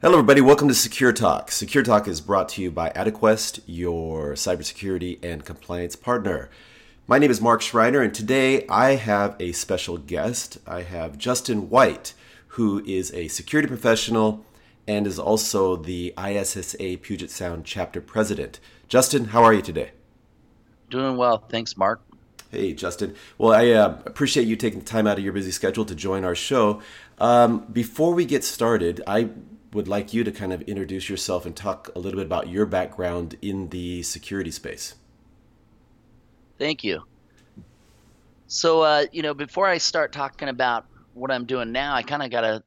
Hello, everybody. Welcome to Secure Talk. Secure Talk is brought to you by Adaquest, your cybersecurity and compliance partner. My name is Mark Schreiner, and today I have a special guest. I have Justin White, who is a security professional and is also the ISSA Puget Sound chapter president. Justin, how are you today? Doing well. Thanks, Mark. Hey, Justin. Well, I uh, appreciate you taking the time out of your busy schedule to join our show. Um, before we get started, I would like you to kind of introduce yourself and talk a little bit about your background in the security space. Thank you. So, uh, you know, before I start talking about what I'm doing now, I kind of got to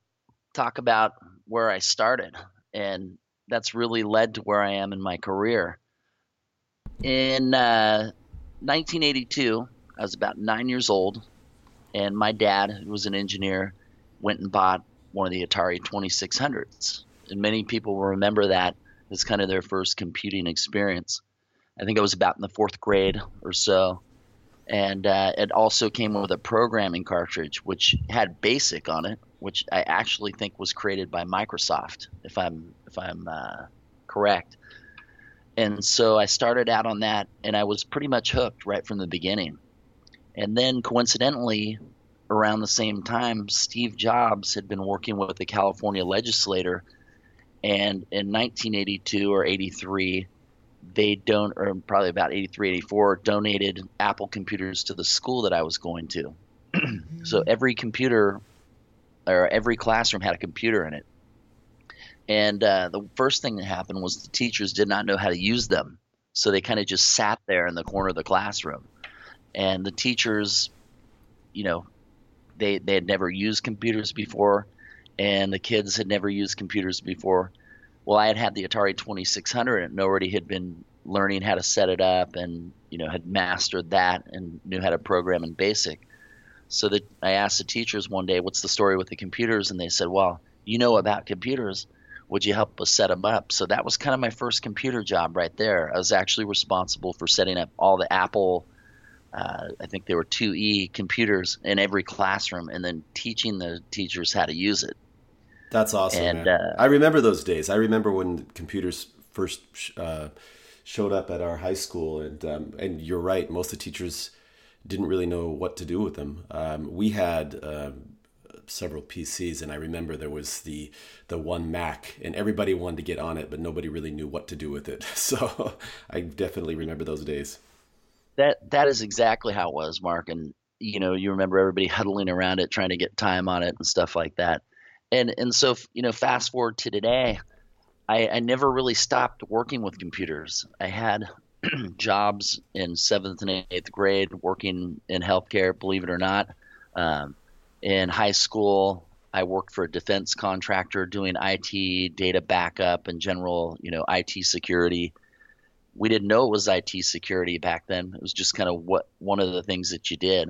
talk about where I started. And that's really led to where I am in my career. In uh, 1982, I was about nine years old, and my dad, who was an engineer, went and bought one of the Atari 2600s. And many people will remember that as kind of their first computing experience. I think I was about in the fourth grade or so. And uh, it also came with a programming cartridge, which had BASIC on it, which I actually think was created by Microsoft, if I'm if I'm uh, correct. And so I started out on that, and I was pretty much hooked right from the beginning. And then coincidentally, around the same time, Steve Jobs had been working with the California legislator, and in 1982 or 83, they don't, or probably about 83, 84, donated Apple computers to the school that I was going to. so every computer or every classroom had a computer in it. And uh, the first thing that happened was the teachers did not know how to use them. So they kind of just sat there in the corner of the classroom. And the teachers, you know, they they had never used computers before, and the kids had never used computers before. Well, I had had the Atari 2600 and already had been learning how to set it up and you know had mastered that and knew how to program in BASIC. So that I asked the teachers one day, "What's the story with the computers?" And they said, "Well, you know about computers. Would you help us set them up?" So that was kind of my first computer job right there. I was actually responsible for setting up all the Apple uh, I think there were two E computers in every classroom, and then teaching the teachers how to use it. That's awesome. And uh, I remember those days. I remember when computers first uh, showed up at our high school, and um, and you're right. Most of the teachers didn't really know what to do with them. Um, we had um, several PCs, and I remember there was the the one Mac, and everybody wanted to get on it, but nobody really knew what to do with it. So I definitely remember those days that that is exactly how it was, Mark. And you know, you remember everybody huddling around it, trying to get time on it and stuff like that. And and so you know, fast forward to today, I, I never really stopped working with computers. I had jobs in seventh and eighth grade working in healthcare, believe it or not. Um, in high school, I worked for a defense contractor doing IT, data backup, and general, you know, IT security we didn't know it was IT security back then. It was just kind of what one of the things that you did,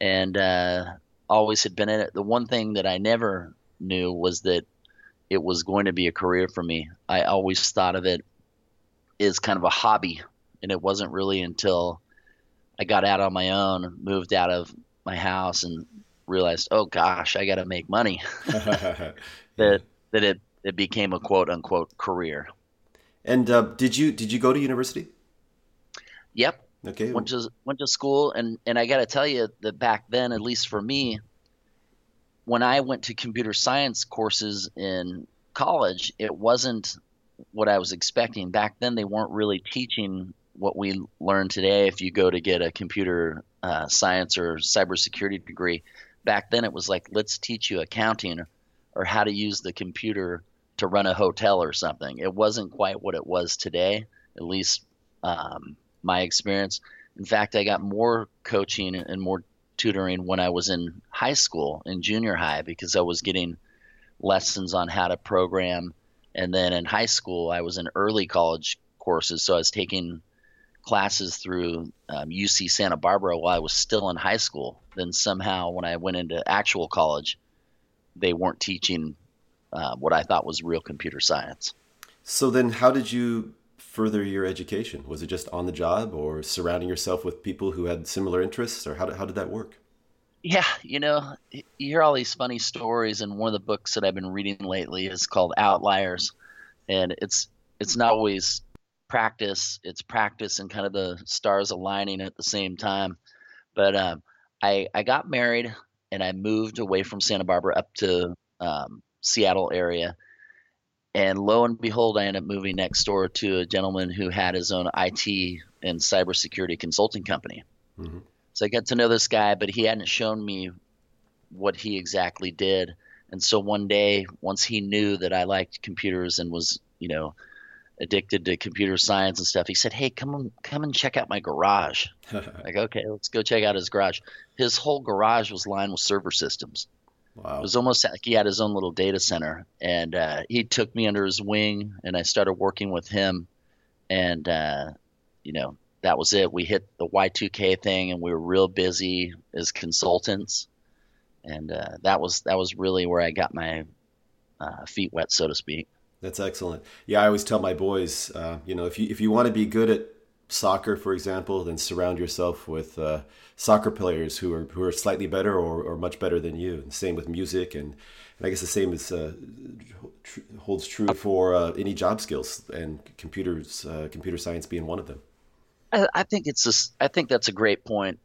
and uh, always had been in it. The one thing that I never knew was that it was going to be a career for me. I always thought of it as kind of a hobby, and it wasn't really until I got out on my own, moved out of my house, and realized, oh gosh, I got to make money. that that it it became a quote unquote career. And uh, did you did you go to university? Yep. Okay. Went to went to school, and and I got to tell you that back then, at least for me, when I went to computer science courses in college, it wasn't what I was expecting. Back then, they weren't really teaching what we learn today. If you go to get a computer uh, science or cybersecurity degree, back then it was like, let's teach you accounting or how to use the computer to run a hotel or something. It wasn't quite what it was today, at least um, my experience. In fact, I got more coaching and more tutoring when I was in high school, in junior high, because I was getting lessons on how to program. And then in high school, I was in early college courses. So I was taking classes through um, UC Santa Barbara while I was still in high school. Then somehow, when I went into actual college, they weren't teaching uh, what I thought was real computer science. So then, how did you further your education? Was it just on the job, or surrounding yourself with people who had similar interests, or how did, how did that work? Yeah, you know, you hear all these funny stories, and one of the books that I've been reading lately is called Outliers, and it's it's not always practice; it's practice and kind of the stars aligning at the same time. But um, I I got married and I moved away from Santa Barbara up to um, Seattle area, and lo and behold, I ended up moving next door to a gentleman who had his own IT and cybersecurity consulting company. Mm-hmm. So I got to know this guy, but he hadn't shown me what he exactly did. And so one day, once he knew that I liked computers and was, you know, addicted to computer science and stuff, he said, "Hey, come on, come and check out my garage." like, okay, let's go check out his garage. His whole garage was lined with server systems. Wow. It was almost like he had his own little data center, and uh, he took me under his wing, and I started working with him, and uh, you know, that was it. We hit the Y2K thing, and we were real busy as consultants, and uh, that was that was really where I got my uh, feet wet, so to speak. That's excellent. Yeah, I always tell my boys, uh, you know, if you if you want to be good at soccer, for example, then surround yourself with uh, soccer players who are who are slightly better or, or much better than you. And same with music, and, and I guess the same is uh, tr- holds true for uh, any job skills, and computers, computer science being one of them. I, I think it's just, I think that's a great point.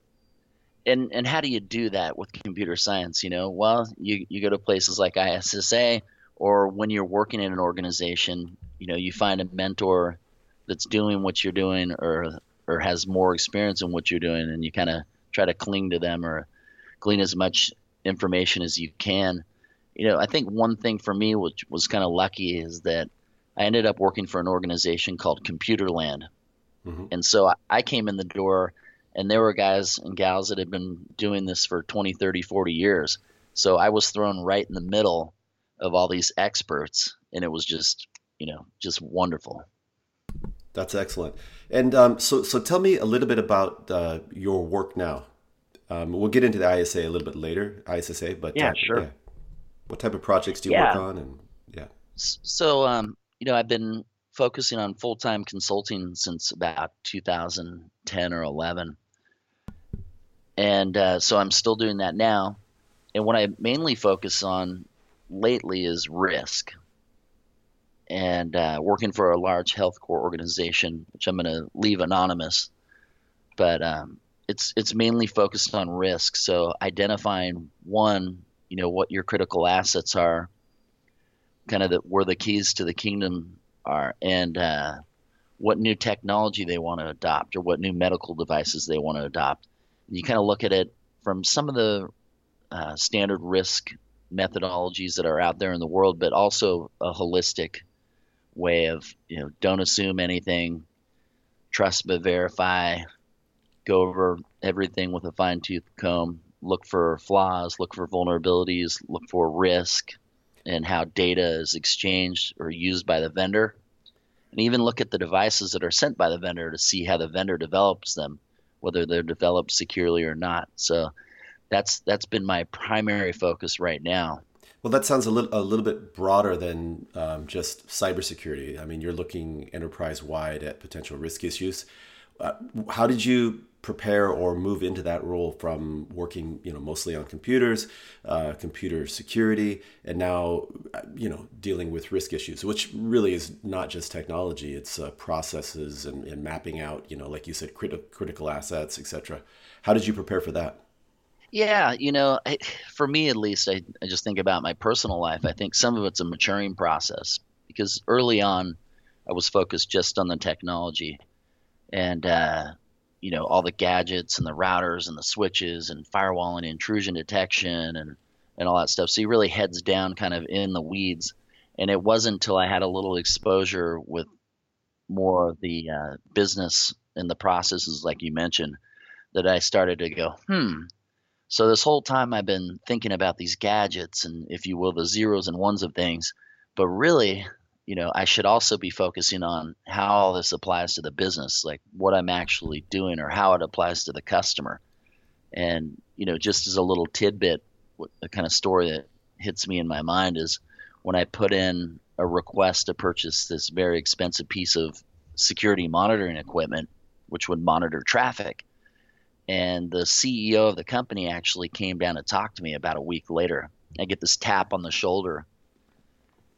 And and how do you do that with computer science? You know, well, you you go to places like ISSA, or when you're working in an organization, you know, you find a mentor that's doing what you're doing, or or has more experience in what you're doing, and you kind of try to cling to them or glean as much information as you can. You know, I think one thing for me, which was kind of lucky, is that I ended up working for an organization called Computerland, Mm-hmm. And so I, I came in the door and there were guys and gals that had been doing this for 20, 30, 40 years. So I was thrown right in the middle of all these experts and it was just, you know, just wonderful. That's excellent. And um, so, so tell me a little bit about uh, your work now. Um, we'll get into the ISA a little bit later, ISSA, but yeah, uh, sure. Yeah. What type of projects do you yeah. work on? And yeah. So, um, you know, I've been focusing on full time consulting since about 2010 or 11. And uh, so I'm still doing that now. And what I mainly focus on lately is risk. And uh, working for a large health care organization, which I'm going to leave anonymous, but um, it's it's mainly focused on risk. So identifying one, you know, what your critical assets are, kind of the, where the keys to the kingdom are and uh, what new technology they want to adopt or what new medical devices they want to adopt. And you kind of look at it from some of the uh, standard risk methodologies that are out there in the world, but also a holistic way of you know don't assume anything, trust but verify, go over everything with a fine tooth comb, look for flaws, look for vulnerabilities, look for risk, and how data is exchanged or used by the vendor. And even look at the devices that are sent by the vendor to see how the vendor develops them, whether they're developed securely or not. So that's that's been my primary focus right now. Well, that sounds a little a little bit broader than um, just cybersecurity. I mean, you're looking enterprise wide at potential risk issues. Uh, how did you prepare or move into that role from working, you know, mostly on computers, uh, computer security, and now, you know, dealing with risk issues, which really is not just technology; it's uh, processes and, and, mapping out, you know, like you said, crit- critical assets, etc. How did you prepare for that? Yeah, you know, I, for me at least, I, I just think about my personal life. I think some of it's a maturing process because early on, I was focused just on the technology, and uh, you know all the gadgets and the routers and the switches and firewall and intrusion detection and and all that stuff. So he really heads down kind of in the weeds. And it wasn't until I had a little exposure with more of the uh, business and the processes, like you mentioned, that I started to go, hmm. So this whole time I've been thinking about these gadgets and, if you will, the zeros and ones of things, but really you know, I should also be focusing on how all this applies to the business, like what I'm actually doing or how it applies to the customer. And, you know, just as a little tidbit, the kind of story that hits me in my mind is when I put in a request to purchase this very expensive piece of security monitoring equipment, which would monitor traffic. And the CEO of the company actually came down to talk to me about a week later. I get this tap on the shoulder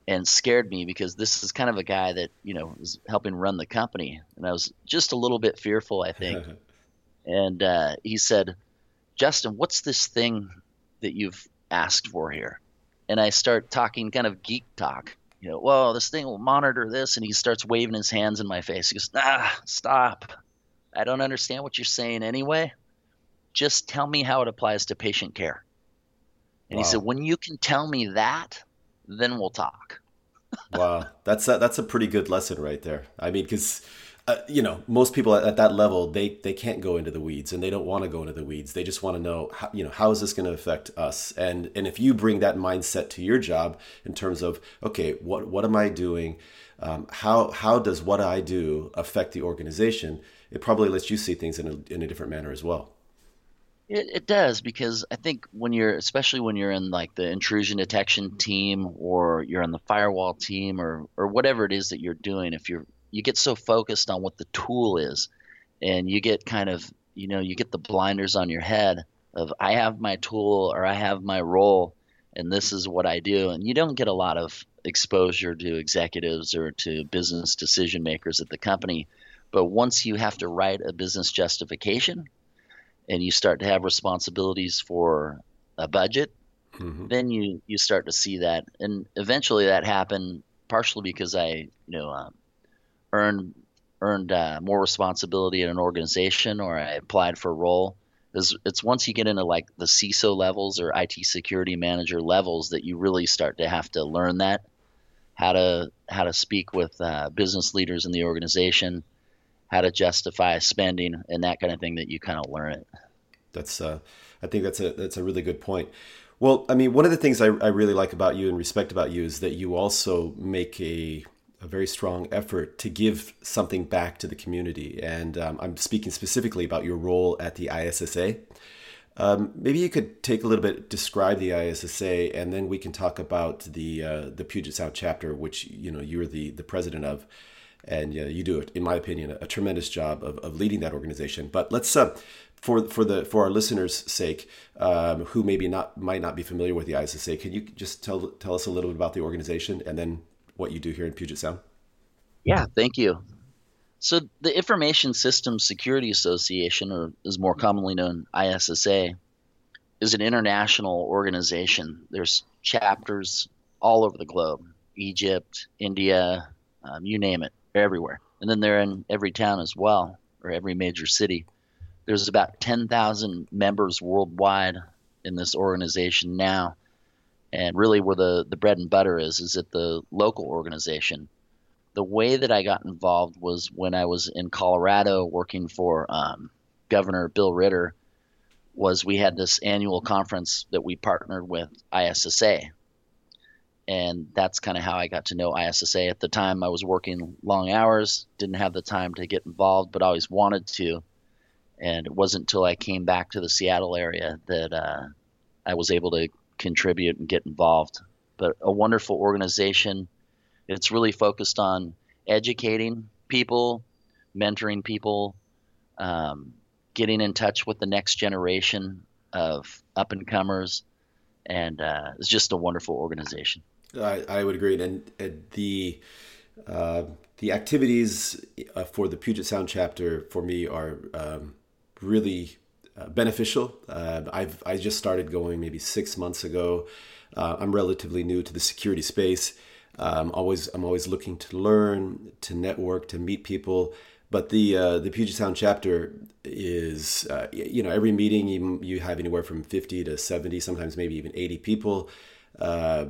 and scared me because this is kind of a guy that you know is helping run the company, and I was just a little bit fearful, I think. and uh, he said, "Justin, what's this thing that you've asked for here?" And I start talking kind of geek talk. You know, well, this thing will monitor this, and he starts waving his hands in my face. He goes, "Ah, stop! I don't understand what you're saying anyway. Just tell me how it applies to patient care." And wow. he said, "When you can tell me that." then we'll talk. wow, that's a, that's a pretty good lesson right there. I mean, because uh, you know most people at, at, that level they they can't go into the weeds and they don't want to go into the weeds. They just want to know how, you know how is this going to affect us? And and if you bring that mindset to your job in terms of okay, what what am I doing? Um, how how does what I do affect the organization? It probably lets you see things in a, in a different manner as well. It, it does because I think when you're, especially when you're in like the intrusion detection team or you're on the firewall team or or whatever it is that you're doing, if you're you get so focused on what the tool is, and you get kind of you know you get the blinders on your head of I have my tool or I have my role and this is what I do, and you don't get a lot of exposure to executives or to business decision makers at the company. But once you have to write a business justification and you start to have responsibilities for a budget, mm-hmm. then you you start to see that, and eventually that happened partially because I you know um, earned earned uh, more responsibility in an organization or I applied for a role. It's, it's once you get into like the CISO levels or IT security manager levels that you really start to have to learn that how to how to speak with uh, business leaders in the organization how to justify spending and that kind of thing that you kind of learn it. That's uh, I think that's a that's a really good point. Well, I mean, one of the things I, I really like about you and respect about you is that you also make a a very strong effort to give something back to the community. And um, I'm speaking specifically about your role at the ISSA. Um, maybe you could take a little bit, describe the ISSA, and then we can talk about the uh, the Puget Sound chapter, which you know you're the the president of and you, do, in my opinion, a, a tremendous job of, of leading that organization. But let's uh, for for the for our listeners' sake, um, who maybe not might not be familiar with the ISSA, can you just tell tell us a little bit about the organization and then what you do here in Puget Sound? Yeah, thank you. So the Information Systems Security Association, or is more commonly known ISSA, is an international organization. There's chapters all over the globe: Egypt, India, um, you name it. Everywhere. And then they're in every town as well, or every major city. There's about 10,000 members worldwide in this organization now. And really, where the, the bread and butter is, is at the local organization. The way that I got involved was when I was in Colorado working for um, Governor Bill Ritter. Was we had this annual conference that we partnered with ISSA, and that's kind of how I got to know ISSA. At the time, I was working long hours, didn't have the time to get involved, but always wanted to. And it wasn't until I came back to the Seattle area that uh, I was able to contribute and get involved. But a wonderful organization. It's really focused on educating people, mentoring people, um, getting in touch with the next generation of up and comers, and uh, it's just a wonderful organization. I, I would agree, and, and the uh, the activities uh, for the Puget Sound chapter for me are um, really uh, beneficial. Uh, I've I just started going maybe six months ago. Uh, I'm relatively new to the security space. Um, always I'm always looking to learn, to network, to meet people. But the uh, the Puget Sound chapter is you know every meeting you, you have anywhere from 50 to 70, sometimes maybe even 80 people uh,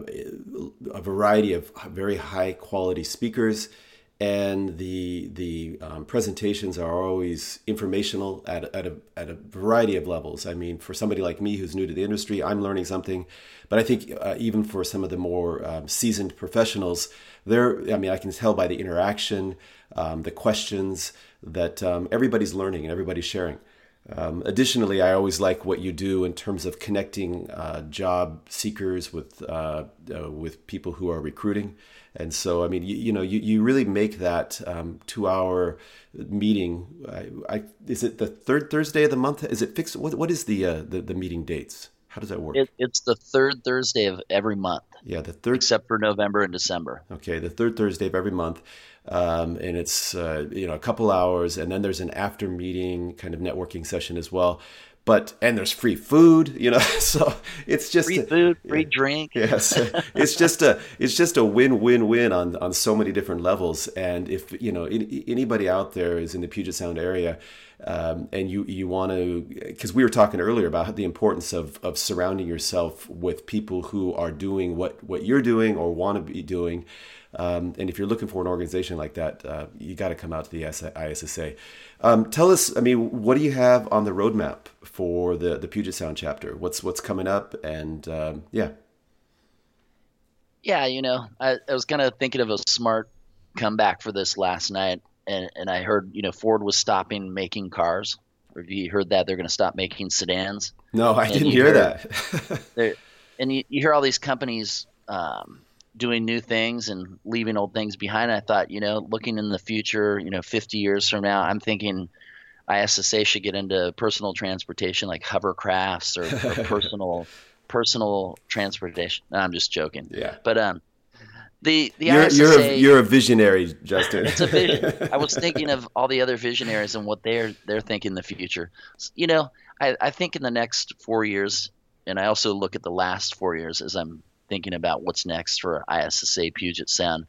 a variety of very high quality speakers. And the the um, presentations are always informational at, at, a, at a variety of levels. I mean, for somebody like me who's new to the industry, I'm learning something. But I think uh, even for some of the more um, seasoned professionals, they're I mean, I can tell by the interaction, um, the questions that um, everybody's learning and everybody's sharing. Um, additionally, I always like what you do in terms of connecting uh, job seekers with uh, uh, with people who are recruiting. And so, I mean, you, you know, you, you really make that um, two hour meeting. I, I, is it the third Thursday of the month? Is it fixed? What, what is the, uh, the, the meeting dates? How does that work? It, it's the third Thursday of every month. Yeah, the third, except for November and December. Okay, the third Thursday of every month, um, and it's uh, you know a couple hours, and then there's an after meeting kind of networking session as well but and there's free food you know so it's just free food free yeah, drink. Yes. It's just a it's just a win-win-win on on so many different levels. And if you know anybody out there is in the puget sound area um, and you you want to because we were talking earlier about the importance of of surrounding yourself with people who are doing what what you're doing or want to be doing um, and if you're looking for an organization like that, uh, you got to come out to the ISSA. Um, tell us, I mean, what do you have on the roadmap for the the Puget Sound chapter? What's what's coming up? And um, yeah, yeah, you know, I, I was kind of thinking of a smart comeback for this last night, and and I heard you know Ford was stopping making cars. Or have you heard that they're going to stop making sedans? No, I and didn't hear, that. and you, you hear all these companies um, doing new things and leaving old things behind. I thought, you know, looking in the future, you know, 50 years from now, I'm thinking ISSA should get into personal transportation like hovercrafts or, or personal personal transportation. No, I'm just joking. Yeah. But um, the the you're, ISSA, you're a, you're a visionary, Justin. it's a vision. I was thinking of all the other visionaries and what they're they're thinking in the future. You know, I, I think in the next four years, and I also look at the last four years as I'm thinking about what's next for ISSA Puget Sound.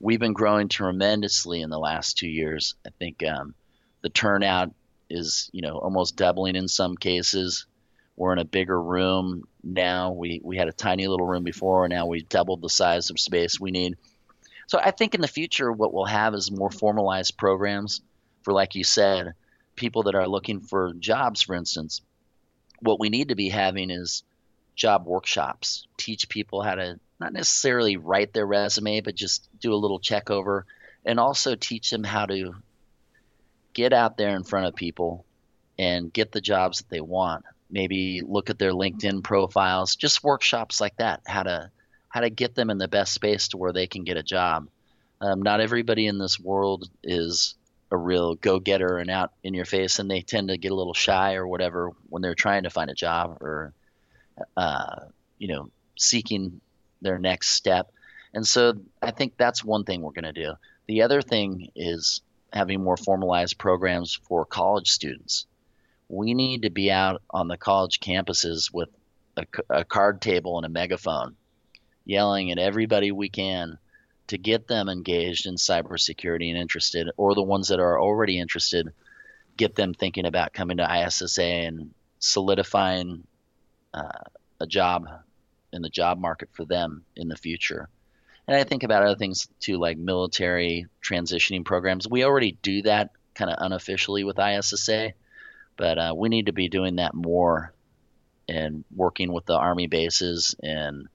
We've been growing tremendously in the last two years. I think um, the turnout is, you know, almost doubling in some cases. We're in a bigger room now. We we had a tiny little room before, and now we've doubled the size of space we need. So I think in the future, what we'll have is more formalized programs for, like you said, people that are looking for jobs, for instance. What we need to be having is job workshops, teach people how to not necessarily write their resume, but just do a little check over, and also teach them how to get out there in front of people and get the jobs that they want. Maybe look at their LinkedIn profiles, just workshops like that, how to how to get them in the best space to where they can get a job. Um, not everybody in this world is a real go-getter and out in your face, and they tend to get a little shy or whatever when they're trying to find a job or uh, you know, seeking their next step. And so I think that's one thing we're going to do. The other thing is having more formalized programs for college students. We need to be out on the college campuses with a, a card table and a megaphone, yelling at everybody we can to get them engaged in cybersecurity and interested, or the ones that are already interested, get them thinking about coming to ISSA and solidifying uh, a job in the job market for them in the future. And I think about other things too, like military transitioning programs. We already do that kind of unofficially with ISSA, but uh, we need to be doing that more and working with the Army bases and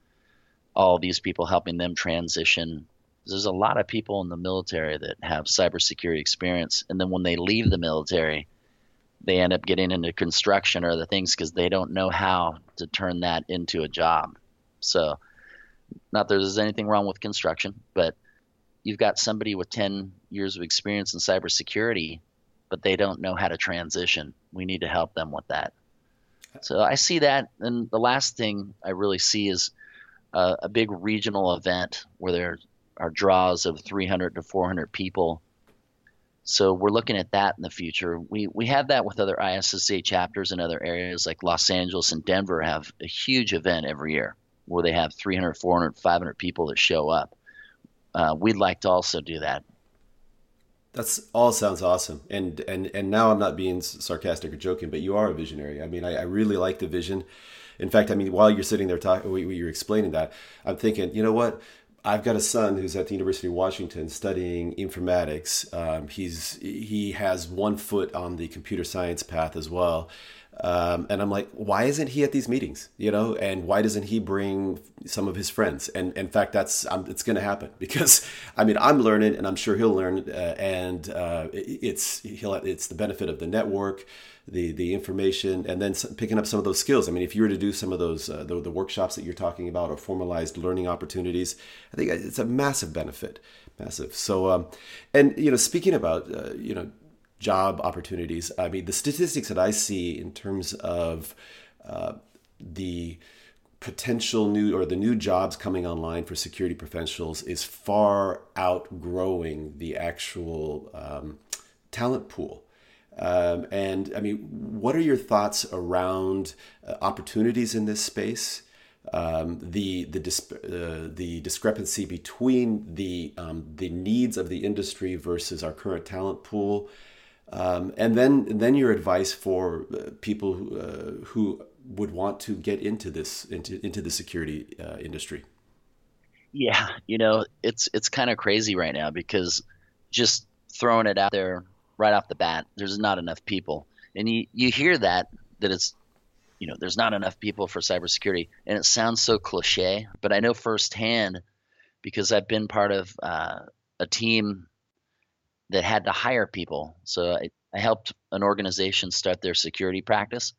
all these people helping them transition. There's a lot of people in the military that have cybersecurity experience, and then when they leave the military, they end up getting into construction or other things because they don't know how to turn that into a job. So, not that there's anything wrong with construction, but you've got somebody with 10 years of experience in cybersecurity, but they don't know how to transition. We need to help them with that. So I see that. And the last thing I really see is uh, a big regional event where there are draws of 300 to 400 people so we're looking at that in the future. We we have that with other ISSA chapters in other areas like Los Angeles and Denver have a huge event every year where they have 300, 400, 500 people that show up. Uh, we'd like to also do that. That's all sounds awesome, and and and now I'm not being sarcastic or joking, but you are a visionary. I mean, I, I really like the vision. In fact, I mean, while you're sitting there talking, you're explaining that, I'm thinking, you know what? I've got a son who's at the University of Washington studying informatics. Um, he's he has one foot on the computer science path as well. Um, and I'm like, why isn't he at these meetings? You know, and why doesn't he bring some of his friends? And in fact, that's it's going to happen because I mean, I'm learning, and I'm sure he'll learn, uh, and uh, it's he'll it's the benefit of the network, the the information, and then picking up some of those skills. I mean, if you were to do some of those uh, the, the workshops that you're talking about or formalized learning opportunities, I think it's a massive benefit, massive. So, um, and you know, speaking about uh, you know job opportunities. I mean, the statistics that I see in terms of uh, the potential new or the new jobs coming online for security professionals is far outgrowing the actual um, talent pool. Um, and I mean, what are your thoughts around uh, opportunities in this space? Um, the the uh, the discrepancy between the um, the needs of the industry versus our current talent pool, um, and then then your advice for uh, people who, uh, who would want to get into this into into the security uh, industry. Yeah, you know, it's it's kind of crazy right now because just throwing it out there right off the bat, there's not enough people, and you you hear that that it's you know there's not enough people for cybersecurity, and it sounds so cliche, but I know firsthand because I've been part of uh, a team that had to hire people. So I, I helped an organization start their security practice.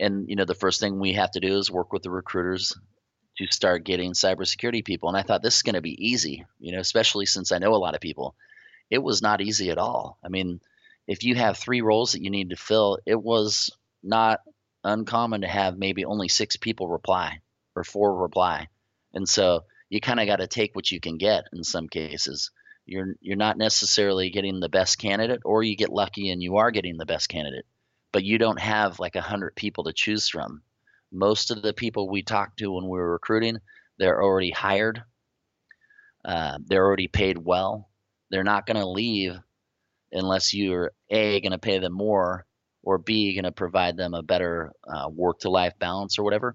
And you know, the first thing we have to do is work with the recruiters to start getting cybersecurity people. And I thought this is going to be easy, you know, especially since I know a lot of people. It was not easy at all. I mean, if you have three roles that you need to fill, it was not uncommon to have maybe only six people reply or four reply. And so you kind of got to take what you can get in some cases you're you're not necessarily getting the best candidate or you get lucky and you are getting the best candidate but you don't have like a hundred people to choose from most of the people we talked to when we were recruiting they're already hired uh, they're already paid well they're not going to leave unless you're a going to pay them more or b going to provide them a better uh, work to life balance or whatever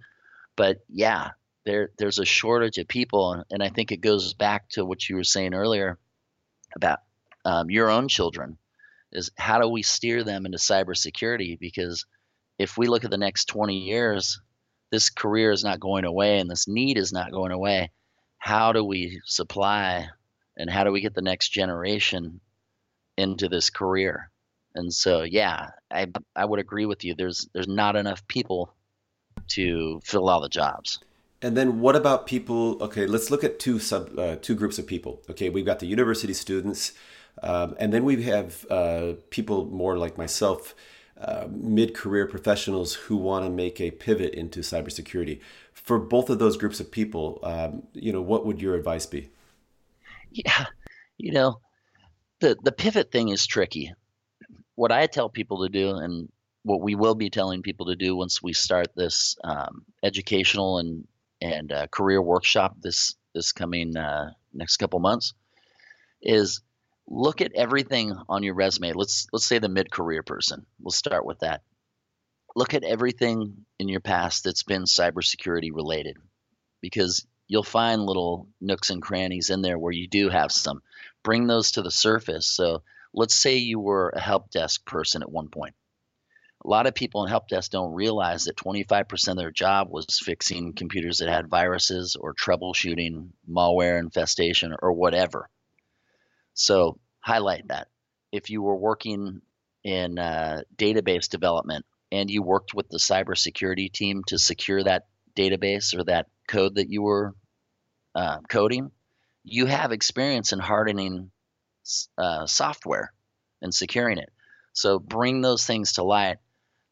but yeah there there's a shortage of people and i think it goes back to what you were saying earlier about um, your own children is how do we steer them into cybersecurity? Because if we look at the next 20 years, this career is not going away and this need is not going away. How do we supply and how do we get the next generation into this career? And so, yeah, I I would agree with you. There's there's not enough people to fill all the jobs. And then what about people? Okay, let's look at two sub uh, two groups of people. Okay, we've got the university students, um, and then we have uh, people more like myself, uh, mid career professionals who want to make a pivot into cybersecurity. For both of those groups of people, um, you know, what would your advice be? Yeah, you know, the the pivot thing is tricky. What I tell people to do, and what we will be telling people to do once we start this um, educational and and uh, career workshop this this coming uh, next couple months is look at everything on your resume. Let's let's say the mid career person. We'll start with that. Look at everything in your past that's been cybersecurity related, because you'll find little nooks and crannies in there where you do have some. Bring those to the surface. So let's say you were a help desk person at one point a lot of people in help desk don't realize that 25% of their job was fixing computers that had viruses or troubleshooting malware infestation or whatever. So highlight that. If you were working in uh, database development and you worked with the cybersecurity team to secure that database or that code that you were uh, coding, you have experience in hardening uh, software and securing it. So bring those things to light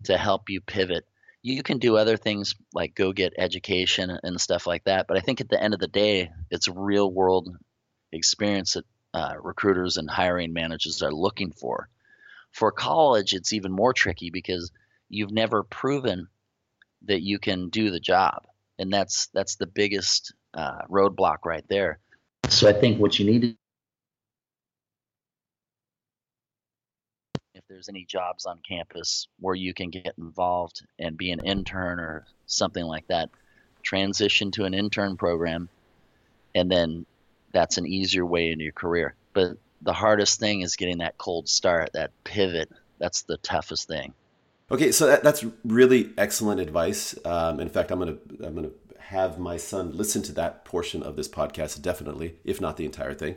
to help you pivot. You can do other things like go get education and stuff like that, but I think at the end of the day, it's real world experience that uh, recruiters and hiring managers are looking for. For college, it's even more tricky because you've never proven that you can do the job, and that's that's the biggest uh, roadblock right there. So I think what you need to if there's any jobs on campus where you can get involved and be an intern or something like that, transition to an intern program and then that's an easier way into your career. But the hardest thing is getting that cold start, that pivot. That's the toughest thing. Okay, so that, that's really excellent advice. Um, in fact, I'm gonna I'm gonna have my son listen to that portion of this podcast definitely, if not the entire thing.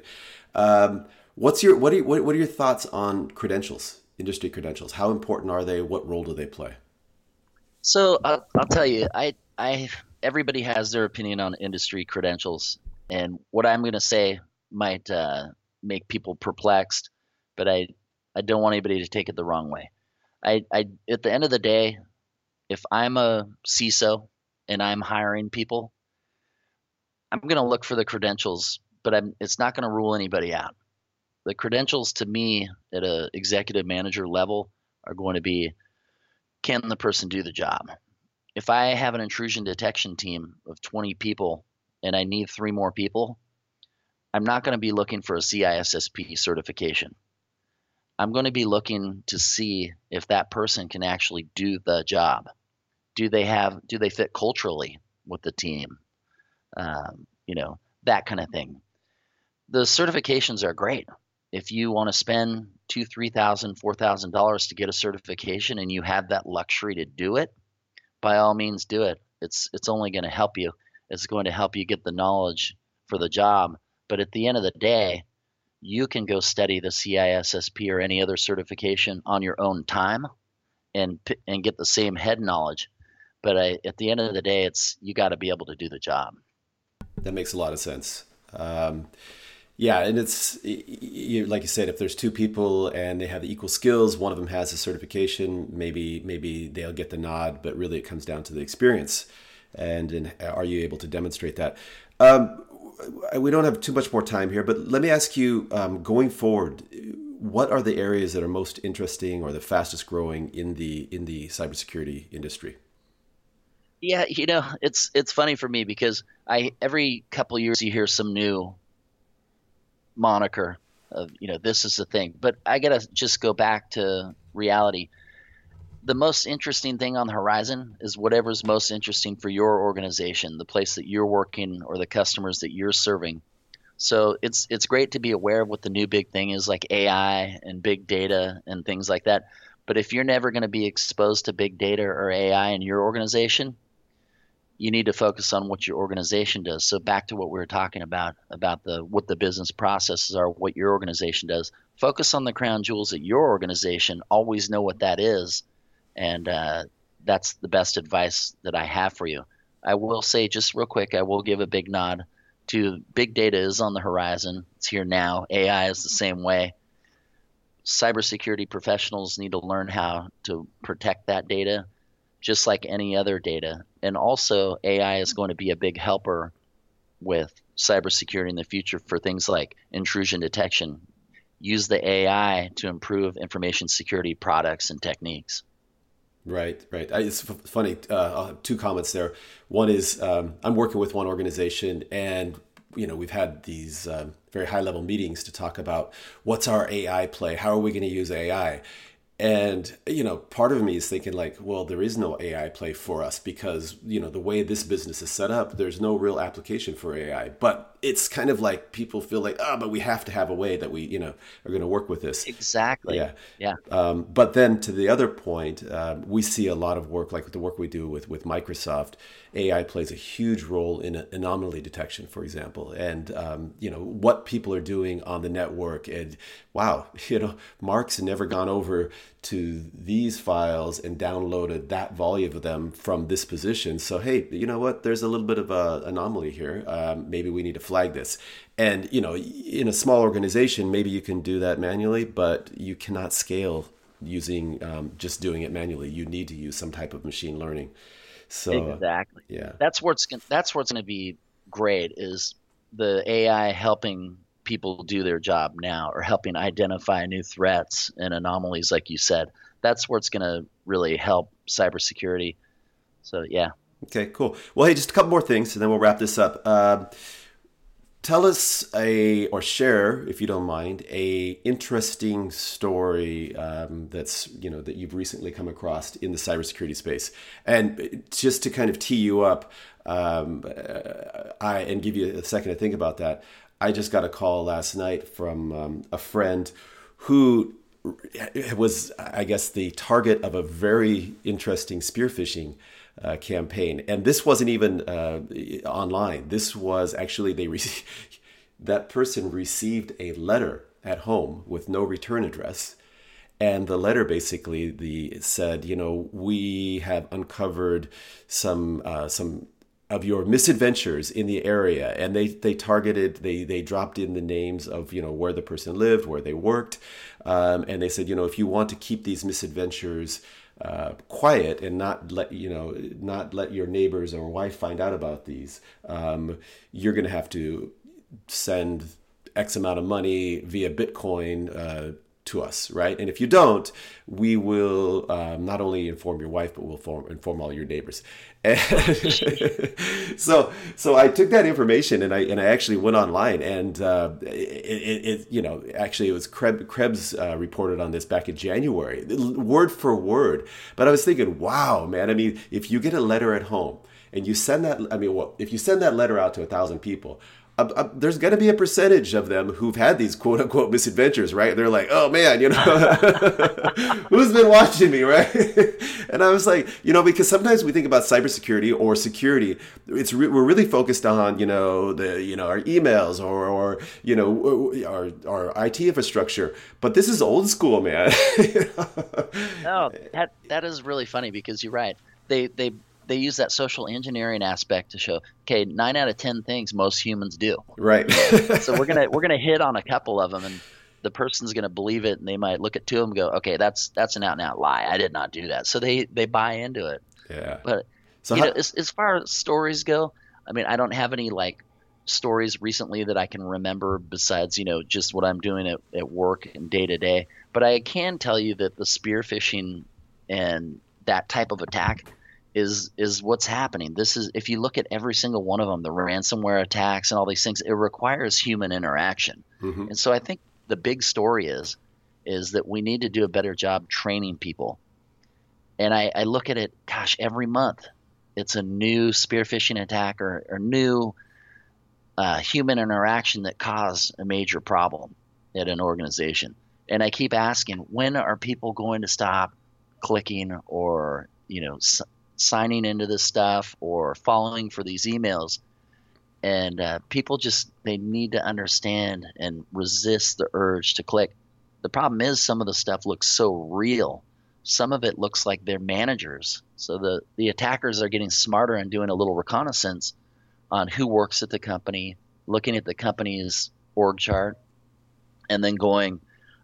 Um, what's your what are what, what are your thoughts on credentials, industry credentials? How important are they? What role do they play? So I'll, I'll tell you, I I everybody has their opinion on industry credentials, and what I'm going to say might uh, make people perplexed, but I I don't want anybody to take it the wrong way. I, I at the end of the day, if I'm a CISO and I'm hiring people, I'm going to look for the credentials, but I'm, it's not going to rule anybody out. The credentials to me at a executive manager level are going to be can the person do the job? If I have an intrusion detection team of 20 people and I need three more people, I'm not going to be looking for a CISSP certification. I'm going to be looking to see if that person can actually do the job. Do they have? Do they fit culturally with the team? Um, you know that kind of thing. The certifications are great. If you want to spend two, three thousand, four thousand dollars to get a certification, and you have that luxury to do it, by all means, do it. It's it's only going to help you. It's going to help you get the knowledge for the job. But at the end of the day, you can go study the CISSP or any other certification on your own time and and get the same head knowledge. But I, at the end of the day, it's you got to be able to do the job. That makes a lot of sense. Um, yeah, and it's you, like you said, if there's two people and they have the equal skills, one of them has a certification, maybe maybe they'll get the nod, but really it comes down to the experience, and, and are you able to demonstrate that? Um, we don't have too much more time here, but let me ask you um, going forward, what are the areas that are most interesting or the fastest growing in the in the cybersecurity industry? Yeah, you know, it's it's funny for me because I every couple years you hear some new moniker of you know this is the thing, but I gotta just go back to reality the most interesting thing on the horizon is whatever's most interesting for your organization, the place that you're working or the customers that you're serving. So it's it's great to be aware of what the new big thing is like AI and big data and things like that. But if you're never going to be exposed to big data or AI in your organization, you need to focus on what your organization does. So back to what we were talking about about the what the business processes are, what your organization does. Focus on the crown jewels at your organization. Always know what that is and uh, that's the best advice that I have for you. I will say just real quick, I will give a big nod to big data is on the horizon. It's here now. AI is the same way. Cybersecurity professionals need to learn how to protect that data just like any other data. And also, AI is going to be a big helper with cybersecurity in the future for things like intrusion detection. Use the AI to improve information security products and techniques. Right, right. It's funny. Uh, two comments there. One is um, I'm working with one organization, and you know we've had these um, very high level meetings to talk about what's our AI play, how are we going to use AI, and you know part of me is thinking like well there is no ai play for us because you know the way this business is set up there's no real application for ai but it's kind of like people feel like oh but we have to have a way that we you know are going to work with this. Exactly. Yeah. Yeah. Um, but then to the other point um, we see a lot of work like the work we do with with microsoft ai plays a huge role in anomaly detection for example. And um, you know what people are doing on the network and wow you know mark's never gone over to these files and downloaded that volume of them from this position. So, hey, you know what? There's a little bit of an anomaly here. Um, maybe we need to flag this. And, you know, in a small organization, maybe you can do that manually, but you cannot scale using um, just doing it manually. You need to use some type of machine learning. So exactly, yeah, that's what's that's what's going to be great is the AI helping people do their job now or helping identify new threats and anomalies, like you said. That's where it's going to really help cybersecurity. So, yeah. Okay, cool. Well, hey, just a couple more things, and then we'll wrap this up. Uh, tell us a or share if you don't mind a interesting story um, that's you know that you've recently come across in the cybersecurity space and just to kind of tee you up um, I and give you a second to think about that I just got a call last night from um, a friend who was I guess the target of a very interesting spearphishing uh, campaign. And this wasn't even uh, online. This was actually they re- that person received a letter at home with no return address. And the letter basically the said, you know, we have uncovered some uh, some of your misadventures in the area, and they they targeted they they dropped in the names of you know where the person lived, where they worked, um, and they said, you know, if you want to keep these misadventures uh, quiet and not let you know not let your neighbors or wife find out about these um, you're going to have to send x amount of money via bitcoin uh, to us right? And if you don't we will um, not only inform your wife but we'll inform, inform all your neighbors. So so I took that information and I and I actually went online and uh, it, it, you know actually it was Kreb, Krebs uh, reported on this back in January word for word. But I was thinking wow man I mean if you get a letter at home and you send that I mean well if you send that letter out to a thousand people Uh, uh, there's going to be a percentage of them who've had these quote unquote misadventures, right? They're like, oh man, you know, who's been watching me, right? and I was like, you know, because sometimes we think about cybersecurity or security, it's re- we're really focused on, you know, the you know our emails or or you know our our IT infrastructure, but this is old school, man. no, that that is really funny because you're right. They they they use that social engineering aspect to show okay nine out of ten things most humans do. Right. So we're gonna we're gonna hit on a couple of them and the person's gonna believe it and they might look at two of them and go okay that's that's an out and out lie. I did not do that. So they they buy into it. Yeah. But so you how, know as, as far as stories go i mean i don't have any like stories recently that i can remember besides you know just what i'm doing at, at work and day to day. But i can tell you that the spear phishing and that type of attack is is what's happening. This is if you look at every single one of them, the ransomware attacks and all these things, it requires human interaction. Mm-hmm. And so I think the big story is is that we need to do a better job training people. And I, I look at it, gosh, every month it's a new spear phishing attack or, or new uh, human interaction that caused a major problem at an organization. And I keep asking, when are people going to stop clicking or you know signing into this stuff or following for these emails. And uh, people just they need to understand and resist the urge to click. The problem is some of the stuff looks so real. Some of it looks like they're managers. So the the attackers are getting smarter and doing a little reconnaissance on who works at the company looking at the company's org chart and then going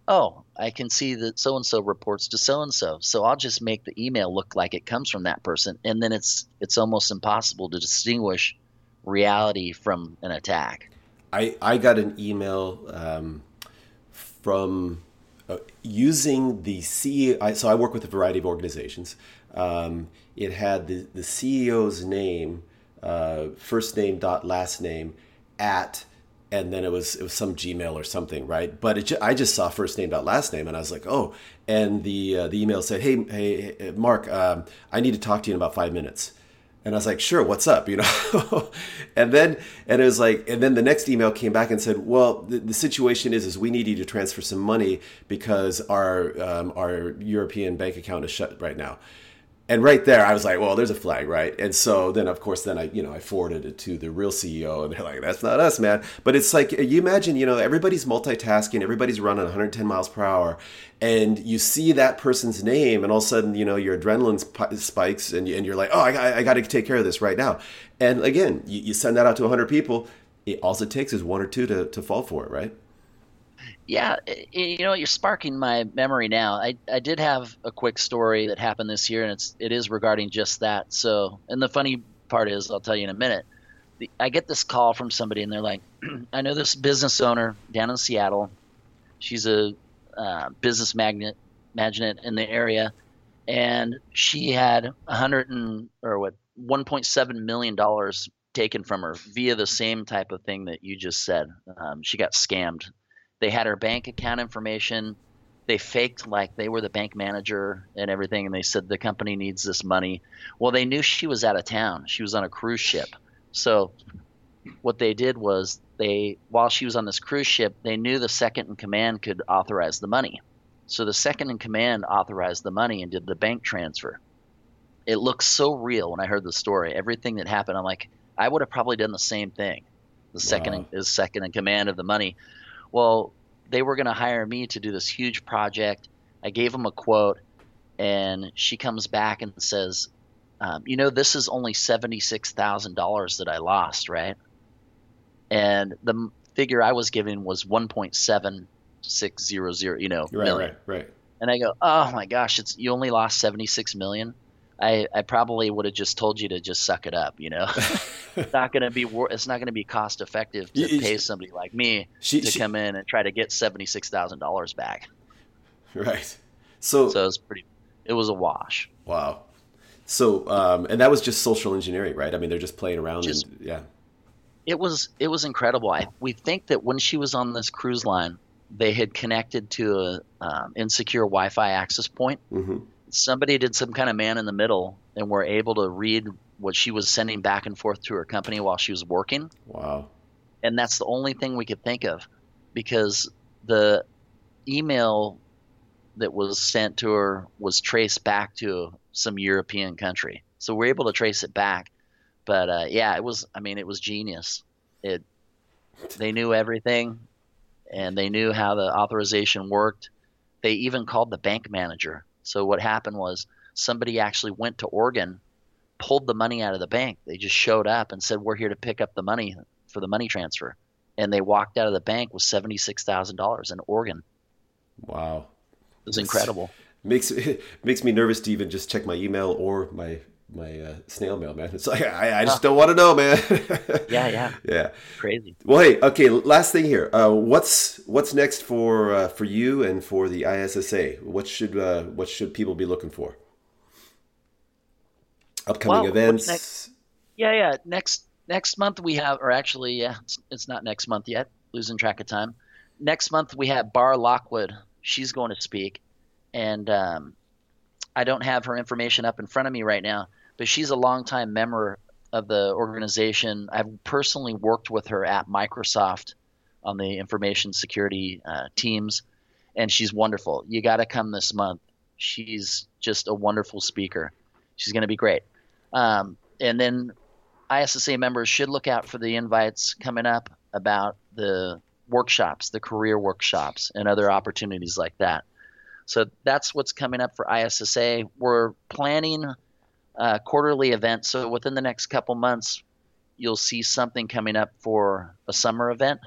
oh, I can see that so and so reports to so and so. So I'll just make the email look like it comes from that person, and then it's it's almost impossible to distinguish reality from an attack. I I got an email um, from uh, using the CEO. So I work with a variety of organizations. Um, it had the the CEO's name, uh, first name dot last name at and then it was it was some Gmail or something, right? But it, I just saw first name dot last name, and I was like, oh. And the uh, the email said, hey, hey, Mark, um, I need to talk to you in about five minutes. And I was like, sure, what's up, you know? and then and it was like, and then the next email came back and said, well, the, the situation is is we need you to transfer some money because our um, our European bank account is shut right now and right there i was like well there's a flag right? And so then of course then i you know i forwarded it to the real ceo and they're like that's not us man. But it's like uh, you imagine you know everybody's multitasking everybody's running 110 miles per hour and you see that person's name and all of a sudden you know your adrenaline spikes and, and you're like oh i, I got to take care of this right now. And again you, you send that out to 100 people it, all it takes is one or two to, to fall for it right yeah, you know, you're sparking my memory now. I, I did have a quick story that happened this year, and it's it is regarding just that. So, and the funny part is, I'll tell you in a minute. The, I get this call from somebody, and they're like, "I know this business owner down in Seattle. She's a uh, business magnet, magnate in the area, and she had a hundred and or what 1.7 million dollars taken from her via the same type of thing that you just said. Um, she got scammed. They had her bank account information. They faked like they were the bank manager and everything, and they said the company needs this money. Well, they knew she was out of town. She was on a cruise ship. So what they did was they while she was on this cruise ship, they knew the second in command could authorize the money. So the second in command authorized the money and did the bank transfer. It looks so real when I heard the story. Everything that happened, I'm like, I would have probably done the same thing. The second wow. is second in command of the money. Well, they were going to hire me to do this huge project. I gave them a quote, and she comes back and says, um, "You know, this is only seventy six thousand dollars that I lost, right?" And the figure I was given was one point seven six zero zero. You know, right, million. right, right. And I go, "Oh my gosh, it's you only lost seventy six million. I, I probably would have just told you to just suck it up. You know, it's not going to be it's not going to be cost effective to you, pay somebody like me she, to she, come in and try to get seventy six thousand dollars back. Right. So so it was pretty. It was a wash. Wow. So um, and that was just social engineering, right? I mean, they're just playing around. Just, and, yeah. It was it was incredible. I, we think that when she was on this cruise line, they had connected to a um, insecure Wi-Fi access point. Mm-hmm somebody did some kind of man in the middle and were able to read what she was sending back and forth to her company while she was working. Wow. And that's the only thing we could think of because the email that was sent to her was traced back to some European country. So we're able to trace it back. But uh, yeah, it was, I mean, it was genius. It, they knew everything and they knew how the authorization worked. They even called the bank manager so what happened was somebody actually went to Oregon, pulled the money out of the bank. They just showed up and said, "We're here to pick up the money for the money transfer," and they walked out of the bank with seventy six thousand dollars in Oregon. Wow, it was incredible. makes makes me nervous to even just check my email or my my uh, snail mail, man. It's like I, I just don't want to know, man. yeah, yeah, yeah. Crazy. Well, hey, okay. Last thing here. Uh, what's what's next for uh, for you and for the ISSA? What should uh, what should people be looking for? Upcoming well, events. Yeah, yeah. Next next month we have, or actually, yeah, it's, it's not next month yet. Losing track of time. Next month we have Bar Lockwood. She's going to speak, and um, I don't have her information up in front of me right now but she's a longtime member of the organization. I've personally worked with her at Microsoft on the information security uh, teams, and she's wonderful. You got to come this month. She's just a wonderful speaker. She's going to be great. Um, and then ISSA members should look out for the invites coming up about the workshops, the career workshops, and other opportunities like that. So that's what's coming up for ISSA. We're planning uh, quarterly event. So within the next couple months, you'll see something coming up for a summer event.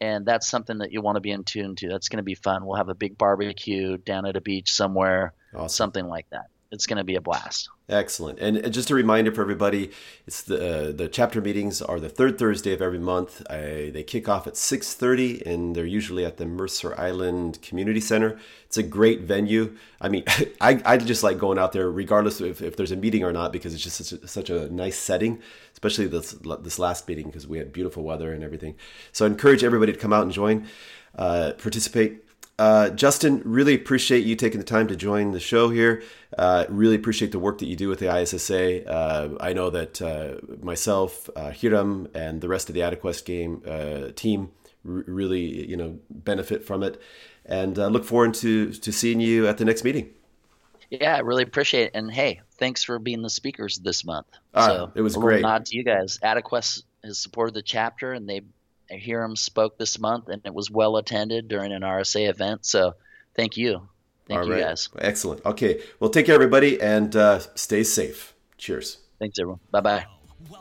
And that's something that you want to be in tune to. That's going to be fun. We'll have a big barbecue down at a beach somewhere, awesome. something like that it's going to be a blast. Excellent. And just a reminder for everybody, it's the uh, the chapter meetings are the third Thursday of every month. I, they kick off at 6:30 and they're usually at the Mercer Island Community Center. It's a great venue. I mean, I, I just like going out there regardless if, if there's a meeting or not because it's just such a, such a nice setting, especially this this last meeting because we had beautiful weather and everything. So I encourage everybody to come out and join, uh, participate uh, Justin, really appreciate you taking the time to join the show here. Uh, really appreciate the work that you do with the ISSA. Uh, I know that uh, myself, uh, Hiram, and the rest of the AdaQuest game uh, team r- really, you know, benefit from it, and look forward to to seeing you at the next meeting. Yeah, I really appreciate it. And hey, thanks for being the speakers this month. Ah, so it was great. Nod to you guys. AdaQuest has supported the chapter, and they Hiram spoke this month, and it was well attended during an RSA event. So thank you. Thank All you right. guys. Excellent. Okay. Well, take care, everybody, and uh, stay safe. Cheers. Thanks, everyone. Bye bye.